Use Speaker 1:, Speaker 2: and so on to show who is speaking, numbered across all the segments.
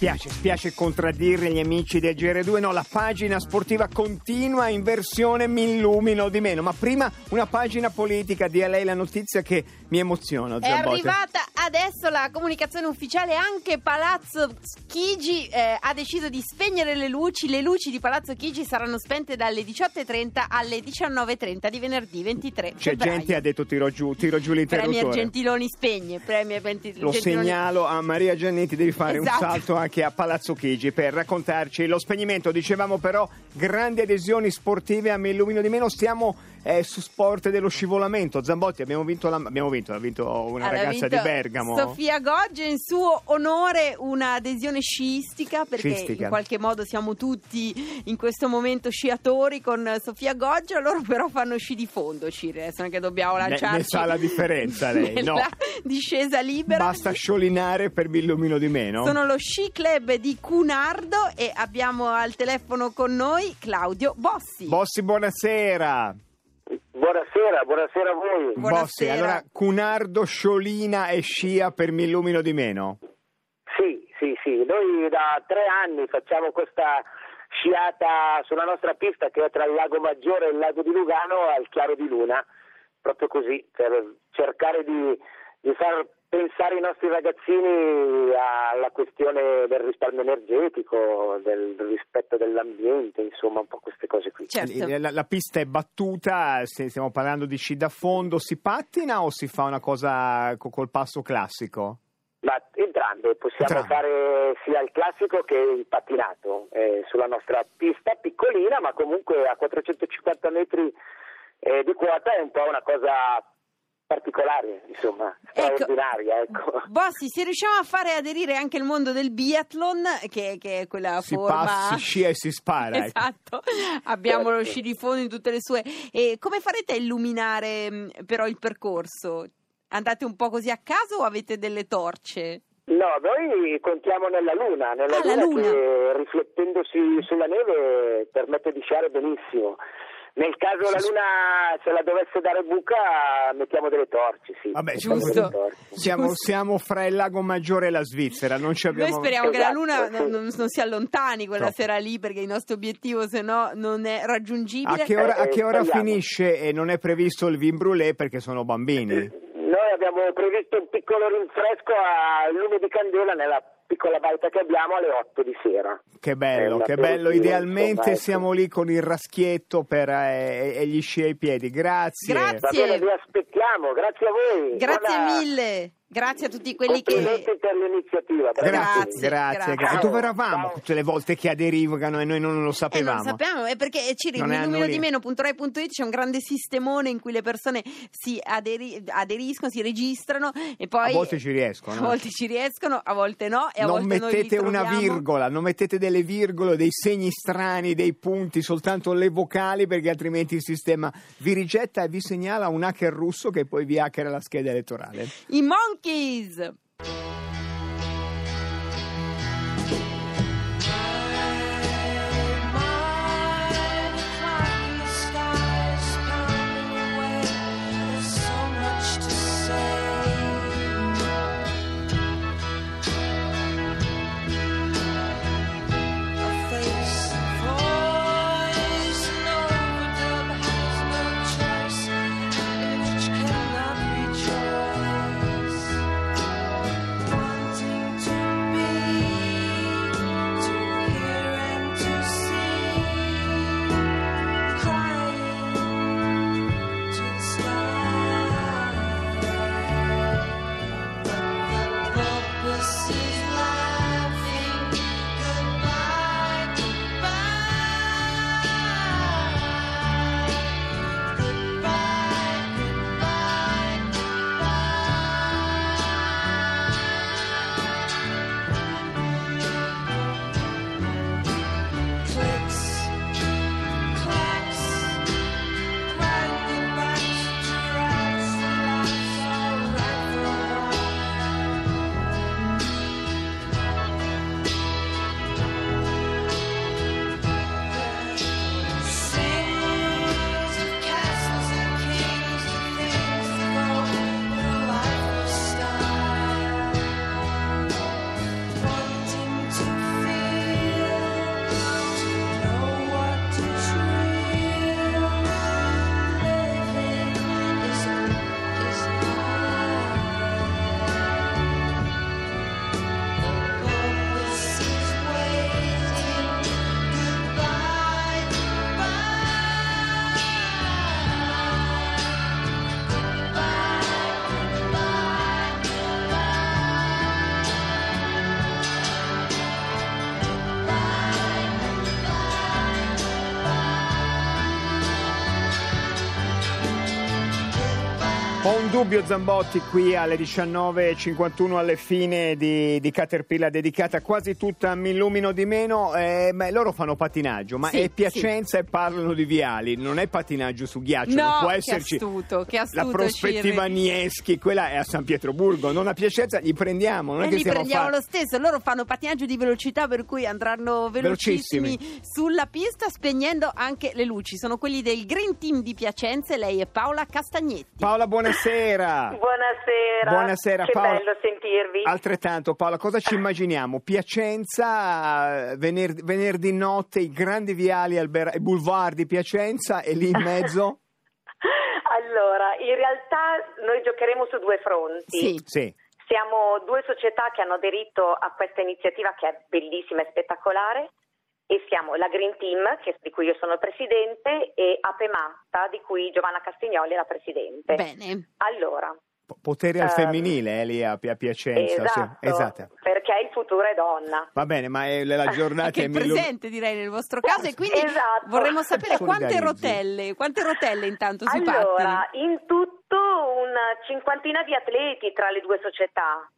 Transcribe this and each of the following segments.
Speaker 1: Spiace, spiace contraddire gli amici del GR2, no, la pagina sportiva continua in versione mi illumino di meno, ma prima una pagina politica, dia lei la notizia che mi emoziona.
Speaker 2: È arrivata adesso la comunicazione ufficiale, anche Palazzo Chigi eh, ha deciso di spegnere le luci, le luci di Palazzo Chigi saranno spente dalle 18.30 alle 19.30 di venerdì 23
Speaker 1: C'è
Speaker 2: febbraio.
Speaker 1: gente che ha detto tiro giù, tiro giù
Speaker 2: Premier
Speaker 1: l'interruttore.
Speaker 2: Gentiloni spegne, Premier Genti-
Speaker 1: Lo
Speaker 2: Gentiloni...
Speaker 1: segnalo a Maria Giannetti, devi fare un
Speaker 2: Esatto.
Speaker 1: salto anche a Palazzo Chigi per raccontarci lo spegnimento. Dicevamo però grandi adesioni sportive a Me Illumino di Meno, stiamo eh, su sport dello scivolamento. Zambotti, abbiamo vinto, la, abbiamo vinto, ha vinto una
Speaker 2: Allora,
Speaker 1: ragazza
Speaker 2: vinto
Speaker 1: di Bergamo.
Speaker 2: Sofia Goggia in suo onore un'adesione sciistica perché
Speaker 1: Sciistica.
Speaker 2: in qualche modo siamo tutti in questo momento sciatori con Sofia Goggia, loro però fanno sci di fondo, Ciri, adesso non è che dobbiamo
Speaker 1: Ne-
Speaker 2: lanciarci
Speaker 1: ne sa la differenza lei, no.
Speaker 2: Discesa libera.
Speaker 1: Basta sciolinare per Mi Illumino di Meno.
Speaker 2: Sono lo sci club di Cunardo e abbiamo al telefono con noi Claudio Bossi.
Speaker 1: Bossi, buonasera.
Speaker 3: Buonasera, buonasera a voi.
Speaker 2: Buonasera.
Speaker 1: Bossi, allora Cunardo, Sciolina e Scia per Mi Illumino di Meno.
Speaker 3: Sì, sì, sì, noi da tre anni facciamo questa sciata sulla nostra pista che è tra il lago Maggiore e il lago di Lugano al chiaro di luna, proprio così, per cercare di, di far pensare i nostri ragazzini alla questione del risparmio energetico, del rispetto dell'ambiente, insomma un po' queste cose qui.
Speaker 2: Certo.
Speaker 1: La, la pista è battuta, stiamo parlando di sci da fondo, si pattina o si fa una cosa co- col passo classico?
Speaker 3: Ma entrambe, possiamo
Speaker 1: Entrambe.
Speaker 3: fare sia il classico che il pattinato eh, sulla nostra pista piccolina, ma comunque a 450 metri eh, di quota è un po' una cosa particolare, insomma,
Speaker 2: Ecco.
Speaker 3: straordinaria. Ecco.
Speaker 2: Bossi, se riusciamo a fare aderire anche il mondo del biathlon, che, che è quella
Speaker 1: Si
Speaker 2: forma...
Speaker 1: passa, si scia e si spara. ecco.
Speaker 2: Esatto, abbiamo lo
Speaker 3: Certo.
Speaker 2: sci di fondo in tutte le sue. E come farete a illuminare mh, però il percorso? Andate un po' così a caso o avete delle torce?
Speaker 3: No, noi contiamo nella luna, nella
Speaker 2: Ah,
Speaker 3: luna,
Speaker 2: luna.
Speaker 3: che riflettendosi sulla neve permette di sciare benissimo. Nel caso la luna se la dovesse dare buca mettiamo delle torci, sì.
Speaker 1: Vabbè,
Speaker 2: giusto.
Speaker 3: torci.
Speaker 1: Siamo,
Speaker 2: Giusto.
Speaker 1: siamo fra il lago Maggiore e la Svizzera, non ci abbiamo...
Speaker 2: Noi speriamo che la
Speaker 3: Esatto,
Speaker 2: Luna
Speaker 3: sì.
Speaker 2: non, non- non si allontani quella
Speaker 1: Troppo.
Speaker 2: sera lì perché il nostro obiettivo se no non è raggiungibile.
Speaker 1: A che ora, a che ora
Speaker 3: Eh,
Speaker 1: finisce e non è previsto il vin brûlé perché sono bambini?
Speaker 3: Noi abbiamo previsto un piccolo rinfresco a lume di candela nella piccola baita che abbiamo alle 8 di sera.
Speaker 1: Che bello, che bello. Idealmente
Speaker 3: ecco.
Speaker 1: siamo lì con il raschietto per, eh, e gli sci ai piedi. Grazie.
Speaker 2: Grazie.
Speaker 3: Va bene, vi aspettiamo, grazie a voi.
Speaker 2: Grazie
Speaker 3: Buona-
Speaker 2: mille, grazie a tutti quelli che...
Speaker 3: per l'iniziativa.
Speaker 1: Grazie,
Speaker 2: Grazie,
Speaker 1: grazie,
Speaker 2: grazie.
Speaker 1: Dove eravamo
Speaker 3: Ciao.
Speaker 1: tutte le volte che aderivano e noi non lo
Speaker 2: Eh, non
Speaker 1: sapevamo?
Speaker 2: lo sappiamo, è perché eh,
Speaker 1: Non è
Speaker 2: il numero di meno.rai.it c'è un grande sistemone in cui le persone si aderi- aderiscono, si registrano e poi
Speaker 1: A volte ci riescono.
Speaker 2: a volte ci riescono, a volte no e a
Speaker 1: non
Speaker 2: volte
Speaker 1: mettete una
Speaker 2: troviamo.
Speaker 1: virgola, non mettete delle virgole, dei segni strani, dei punti, soltanto le vocali perché altrimenti il sistema vi rigetta e vi segnala un hacker russo che poi vi hackera la scheda elettorale.
Speaker 2: I Monkeys!
Speaker 4: Luquisa.
Speaker 1: Ho un dubbio Zambotti qui alle 19.51 alle fine di, di Caterpillar dedicata quasi tutta a Mi illumino di meno eh, ma loro fanno patinaggio ma
Speaker 2: Sì,
Speaker 1: è Piacenza e parlano di viali non è patinaggio su ghiaccio
Speaker 2: No,
Speaker 1: non può
Speaker 2: che
Speaker 1: esserci
Speaker 2: astuto, che astuto,
Speaker 1: la prospettiva
Speaker 2: Cirri.
Speaker 1: Nieschi quella è a San Pietroburgo non a Piacenza li prendiamo non è
Speaker 2: E
Speaker 1: che
Speaker 2: li prendiamo
Speaker 1: fare-
Speaker 2: lo stesso, loro fanno patinaggio di velocità per cui andranno velocissimi, sulla pista spegnendo anche le luci. Sono quelli del Green Team di Piacenza e lei è Paola Castagnetti.
Speaker 1: Paola buonasera
Speaker 4: Buonasera.
Speaker 1: Buonasera,
Speaker 4: che
Speaker 1: Paola.
Speaker 4: bello sentirvi.
Speaker 1: Altrettanto Paola, cosa ci immaginiamo? Piacenza, eh, vener- venerdì notte, i grandi viali, alber- i boulevard di Piacenza e lì in mezzo?
Speaker 4: Allora, in realtà noi giocheremo su due fronti.
Speaker 2: Sì.
Speaker 1: Sì.
Speaker 4: Siamo due società che hanno aderito a questa iniziativa che è bellissima e spettacolare e siamo la Green Team, che- di cui io sono presidente, e Apematta, di cui Giovanna Castignoli è la presidente.
Speaker 2: Bene.
Speaker 4: Allora,
Speaker 1: Po- Potere al
Speaker 4: Eh,
Speaker 1: femminile eh, lì a, a Piacenza.
Speaker 4: esatto,
Speaker 1: sì. esatto.
Speaker 4: perché il futuro è donna.
Speaker 1: Va bene, ma è la giornata
Speaker 2: Anche
Speaker 1: è
Speaker 2: il presente direi nel vostro caso e quindi
Speaker 4: Esatto.
Speaker 2: vorremmo sapere quante rotelle, quante rotelle intanto si
Speaker 4: Allora,
Speaker 2: pattini.
Speaker 4: in tutto una cinquantina di atleti tra le due società.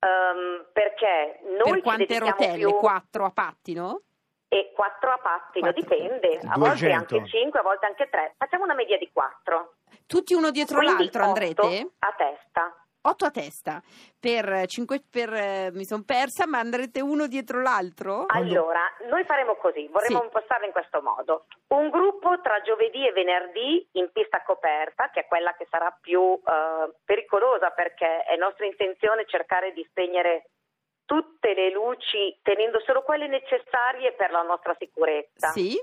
Speaker 4: Ehm, perché noi
Speaker 2: Per quante rotelle?
Speaker 4: più
Speaker 2: Quattro a pattino?
Speaker 4: E quattro a pattino, dipende, a volte
Speaker 1: 200.
Speaker 4: anche cinque, a volte anche tre. Facciamo una media di quattro.
Speaker 2: Tutti uno dietro
Speaker 4: Quindi
Speaker 2: l'altro andrete?
Speaker 4: A testa.
Speaker 2: Otto a testa. Per cinque, per, eh, mi sono persa, ma andrete uno dietro l'altro?
Speaker 4: Allora, noi faremo così, vorremmo
Speaker 2: Sì.
Speaker 4: impostarla in questo modo. Un gruppo tra giovedì e venerdì in pista coperta, che è quella che sarà più eh, pericolosa perché è nostra intenzione cercare di spegnere tutte le luci tenendo solo quelle necessarie per la nostra sicurezza.
Speaker 2: Sì.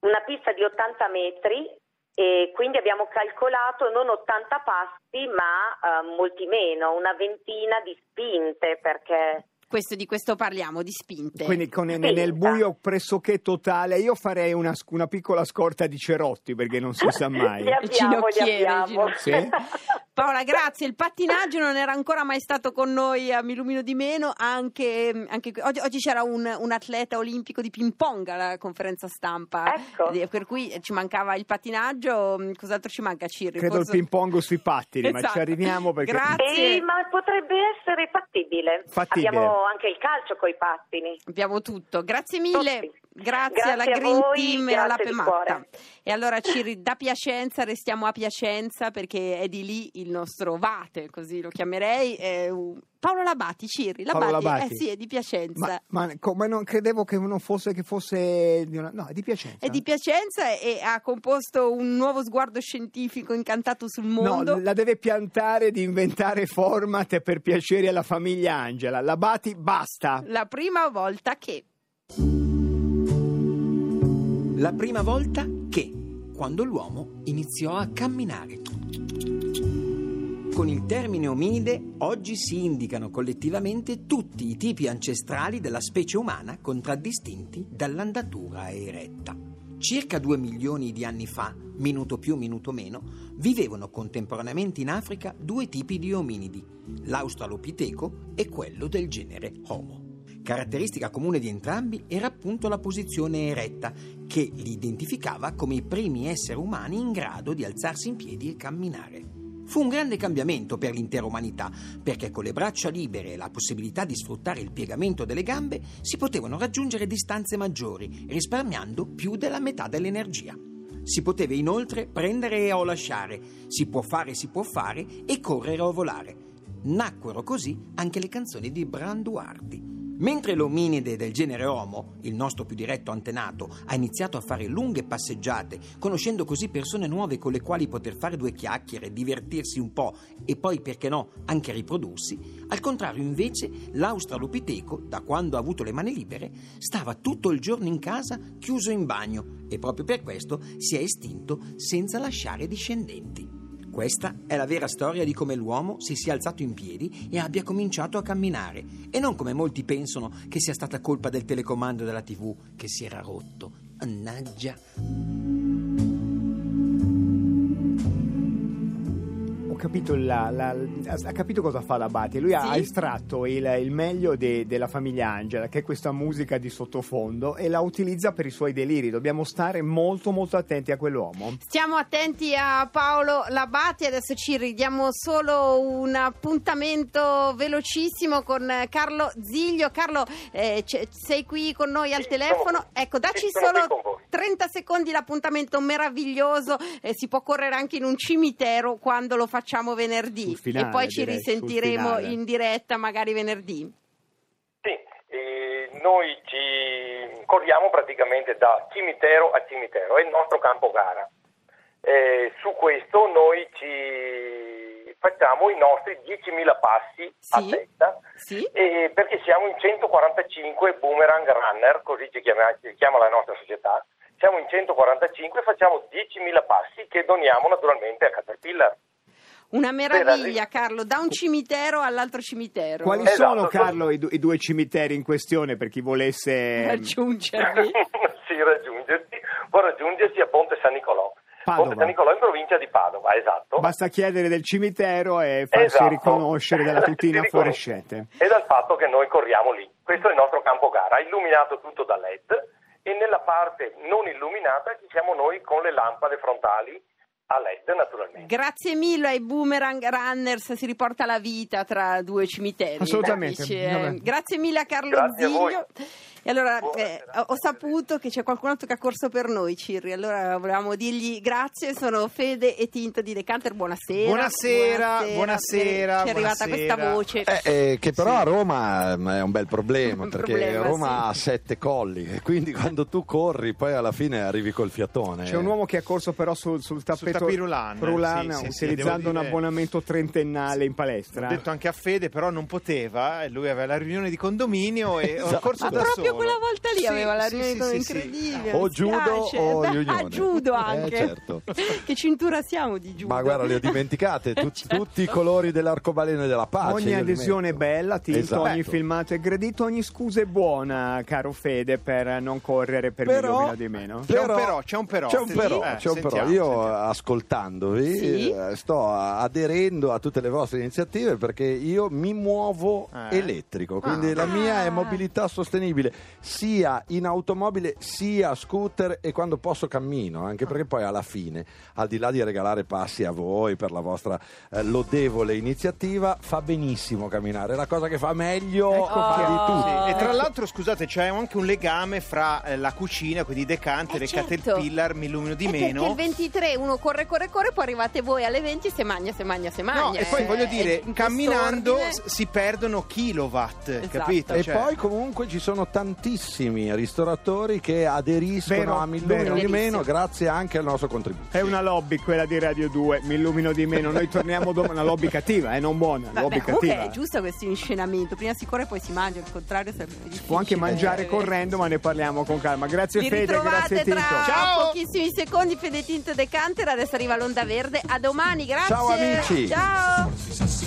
Speaker 4: Una pista di 80 metri e quindi abbiamo calcolato non 80 passi ma eh, molti meno, una ventina di spinte perché
Speaker 2: Questo, di questo parliamo, di spinte.
Speaker 1: Quindi con- nel buio pressoché totale, io farei una, una piccola scorta di cerotti perché non si sa mai.
Speaker 4: li abbiamo, li abbiamo.
Speaker 1: Sì?
Speaker 2: Paola, grazie. Il pattinaggio non era ancora mai stato con noi a Mi Illumino di Meno. Anche, anche- oggi, oggi c'era un, un atleta olimpico di ping pong alla conferenza stampa.
Speaker 4: Ecco.
Speaker 2: Eh, Per cui ci mancava il pattinaggio. Cos'altro ci manca, Cirri?
Speaker 1: Credo il
Speaker 2: Forse-
Speaker 1: ping pong sui pattini, ma ci
Speaker 2: Esatto.
Speaker 1: arriviamo perché...
Speaker 2: Grazie.
Speaker 4: Eh, ma potrebbe essere fattibile.
Speaker 1: Fattibile.
Speaker 4: Abbiamo anche il calcio coi pattini.
Speaker 2: Abbiamo tutto. Grazie mille.
Speaker 4: Tutti.
Speaker 2: Grazie,
Speaker 4: Grazie
Speaker 2: alla Green
Speaker 4: voi,
Speaker 2: Team e alla Pematta. E allora Ciri, da Piacenza restiamo a Piacenza perché è di lì il nostro Vate, così lo chiamerei. Paolo Labati, Ciri,
Speaker 1: Paolo
Speaker 2: Labati,
Speaker 1: Labati.
Speaker 2: eh sì, è di Piacenza.
Speaker 1: Ma, ma come non credevo che uno fosse che fosse di una- no, è di Piacenza.
Speaker 2: È di Piacenza e ha composto un nuovo sguardo scientifico incantato sul
Speaker 1: No,
Speaker 2: mondo.
Speaker 1: la deve piantare di inventare format per piacere alla famiglia Angela. La Bati basta.
Speaker 2: La prima volta che
Speaker 5: La prima volta che, quando l'uomo iniziò a camminare. Con il termine ominide oggi si indicano collettivamente tutti i tipi ancestrali della specie umana contraddistinti dall'andatura eretta. Circa due milioni di anni fa, minuto più, minuto meno, vivevano contemporaneamente in Africa due tipi di ominidi, l'australopiteco e quello del genere Homo. Caratteristica comune di entrambi era appunto la posizione eretta, che li identificava come i primi esseri umani in grado di alzarsi in piedi e camminare. Fu un grande cambiamento per l'intera umanità, perché con le braccia libere e la possibilità di sfruttare il piegamento delle gambe si potevano raggiungere distanze maggiori, risparmiando più della metà dell'energia. Si poteva inoltre prendere o lasciare, si può fare, si può fare e correre o volare. Nacquero così anche le canzoni di Branduardi. Mentre l'ominide del genere Homo, il nostro più diretto antenato, ha iniziato a fare lunghe passeggiate, conoscendo così persone nuove con le quali poter fare due chiacchiere, divertirsi un po' e poi, perché no, anche riprodursi, al contrario invece l'australopiteco, da quando ha avuto le mani libere, stava tutto il giorno in casa chiuso in bagno e proprio per questo si è estinto senza lasciare discendenti. Questa è la vera storia di come l'uomo si sia alzato in piedi e abbia cominciato a camminare, e non come molti pensano che sia stata colpa del telecomando della TV che si era rotto. Mannaggia.
Speaker 1: Capito, la- la- ha capito cosa fa l'Abate. Lui ha
Speaker 2: Sì.
Speaker 1: estratto il, il meglio de- della famiglia Angela, che è questa musica di sottofondo, e la utilizza per i suoi deliri. Dobbiamo stare molto, molto attenti a quell'uomo.
Speaker 2: Stiamo attenti a Paolo Labate, adesso ci ridiamo solo un appuntamento velocissimo con Carlo Ziglio. Carlo, eh, c- sei qui con noi al
Speaker 6: Sì,
Speaker 2: telefono?
Speaker 6: sono-
Speaker 2: Ecco, dacci
Speaker 6: sì,
Speaker 2: solo
Speaker 6: con voi.
Speaker 2: 30 secondi l'appuntamento meraviglioso, eh, si può correre anche in un cimitero quando lo facciamo venerdì
Speaker 1: Sul finale,
Speaker 2: e poi ci
Speaker 1: direi,
Speaker 2: risentiremo in diretta magari venerdì.
Speaker 6: Sì, eh, noi ci corriamo praticamente da cimitero a cimitero, è il nostro campo gara. Eh, su questo noi ci facciamo i nostri 10.000 passi a
Speaker 2: Sì.
Speaker 6: testa
Speaker 2: Sì?
Speaker 6: eh, perché siamo in 145 boomerang runner, così ci chiama, ci chiama la nostra società. Siamo in 145 e facciamo 10.000 passi che doniamo naturalmente a Caterpillar.
Speaker 2: Una meraviglia Carlo, da un cimitero all'altro cimitero.
Speaker 1: Quali
Speaker 6: Esatto.
Speaker 1: sono, Carlo, i, du- i due cimiteri in questione per chi volesse...
Speaker 2: raggiungervi?
Speaker 6: sì, raggiungersi, può raggiungersi a Ponte San Nicolò.
Speaker 1: Padova.
Speaker 6: Ponte San Nicolò in provincia di Padova, esatto.
Speaker 1: Basta chiedere del cimitero e farsi
Speaker 6: Esatto.
Speaker 1: riconoscere dalla tutina
Speaker 6: riconosce.
Speaker 1: fluorescente.
Speaker 6: E dal fatto che noi corriamo lì. Questo è il nostro campo gara, illuminato tutto da LED e nella parte non illuminata ci siamo noi con le lampade frontali a LED naturalmente.
Speaker 2: Grazie mille ai Boomerang Runners, si riporta la vita tra due cimiteri.
Speaker 1: Assolutamente.
Speaker 2: Eh. Grazie mille a Carlo
Speaker 6: Grazie a voi.
Speaker 2: Ziglio. E allora eh, ho saputo che c'è qualcun altro che ha corso per noi, Cirri. Allora volevamo dirgli grazie. Sono Fede e Tinto di Decanter. Buonasera.
Speaker 7: Buonasera, buonasera,
Speaker 2: Ci è arrivata
Speaker 7: buonasera.
Speaker 2: questa voce.
Speaker 8: Eh, eh, che però a Roma ehm, è un bel problema
Speaker 2: Un
Speaker 8: perché
Speaker 2: problema,
Speaker 8: Roma
Speaker 2: sì.
Speaker 8: ha sette colli e quindi quando tu corri poi alla fine arrivi col fiatone.
Speaker 1: C'è un uomo che ha corso però sul, sul tappeto
Speaker 7: tapirulan,
Speaker 1: Rulan,
Speaker 7: sì, sì, sì,
Speaker 1: utilizzando un
Speaker 7: dire-
Speaker 1: abbonamento trentennale in palestra.
Speaker 7: Ho detto anche a Fede, però non poteva, e lui aveva la riunione di condominio e ho
Speaker 8: Esatto.
Speaker 7: corso
Speaker 2: Ma
Speaker 7: da solo.
Speaker 2: Quella volta lì
Speaker 7: Sì,
Speaker 2: aveva la riunione
Speaker 7: sì, sì, sì.
Speaker 2: incredibile.
Speaker 8: O judo o
Speaker 2: Ah,
Speaker 8: riunione.
Speaker 2: judo
Speaker 8: Eh,
Speaker 2: anche.
Speaker 8: certo.
Speaker 2: che cintura siamo di judo?
Speaker 8: Ma guarda, li ho dimenticate, tut-
Speaker 2: Certo.
Speaker 8: tutti i colori dell'arcobaleno e della pace.
Speaker 1: Ogni adesione è bella, Tinto,
Speaker 8: Esatto.
Speaker 1: ogni filmato è gradito, ogni scusa è buona, caro Fede, per non correre per
Speaker 8: Però-
Speaker 1: meno di meno.
Speaker 7: C'è un però, c'è un però.
Speaker 8: C'è un però,
Speaker 7: Eh,
Speaker 8: c'è un però.
Speaker 7: sentiamo,
Speaker 8: Io
Speaker 7: sentiamo.
Speaker 8: ascoltandovi
Speaker 2: Sì.
Speaker 8: eh, sto aderendo a tutte le vostre iniziative perché io mi muovo
Speaker 7: Eh.
Speaker 8: elettrico, quindi la mia è
Speaker 2: Ah.
Speaker 8: mobilità sostenibile sia in automobile sia scooter e quando posso cammino, anche perché poi alla fine, al di là di regalare passi a voi per la vostra eh, lodevole iniziativa, fa benissimo camminare, è la cosa che fa meglio
Speaker 1: Ecco
Speaker 8: fa di tutti.
Speaker 7: Sì, E tra l'altro, scusate, c'è anche un legame fra eh, la cucina, quindi Decanter
Speaker 2: Eh,
Speaker 7: e
Speaker 2: certo.
Speaker 7: Caterpillar, mi illumino di
Speaker 2: Eh,
Speaker 7: meno.
Speaker 2: Perché il 23 uno corre, corre, corre, poi arrivate voi alle 20 se magna, se magna, se magna.
Speaker 7: No, e poi
Speaker 2: eh,
Speaker 7: voglio dire, camminando si perdono kilowatt,
Speaker 2: Esatto.
Speaker 7: capito?
Speaker 8: E
Speaker 7: Cioè,
Speaker 8: poi comunque ci sono tantissimi ristoratori che aderiscono
Speaker 1: Vero,
Speaker 8: a Mi illumino di meno grazie anche al nostro contributo.
Speaker 1: È una lobby quella di Radio 2, mi illumino di meno. Noi torniamo dopo, una lobby cattiva, eh, non buona,
Speaker 2: Vabbè,
Speaker 1: lobby
Speaker 2: comunque
Speaker 1: cattiva.
Speaker 2: è giusto questo inscenamento. Prima si corre, poi si mangia. Il contrario sarebbe difficile.
Speaker 1: Può anche mangiare
Speaker 2: Eh,
Speaker 1: correndo, ma ne parliamo con calma. Grazie
Speaker 2: Vi
Speaker 1: Fede, grazie Tinto.
Speaker 7: Ciao!
Speaker 2: pochissimi secondi. Fede Tinto De Canter. Adesso arriva l'onda verde. A domani, grazie.
Speaker 8: Ciao, amici.
Speaker 2: Ciao.
Speaker 9: Sassi,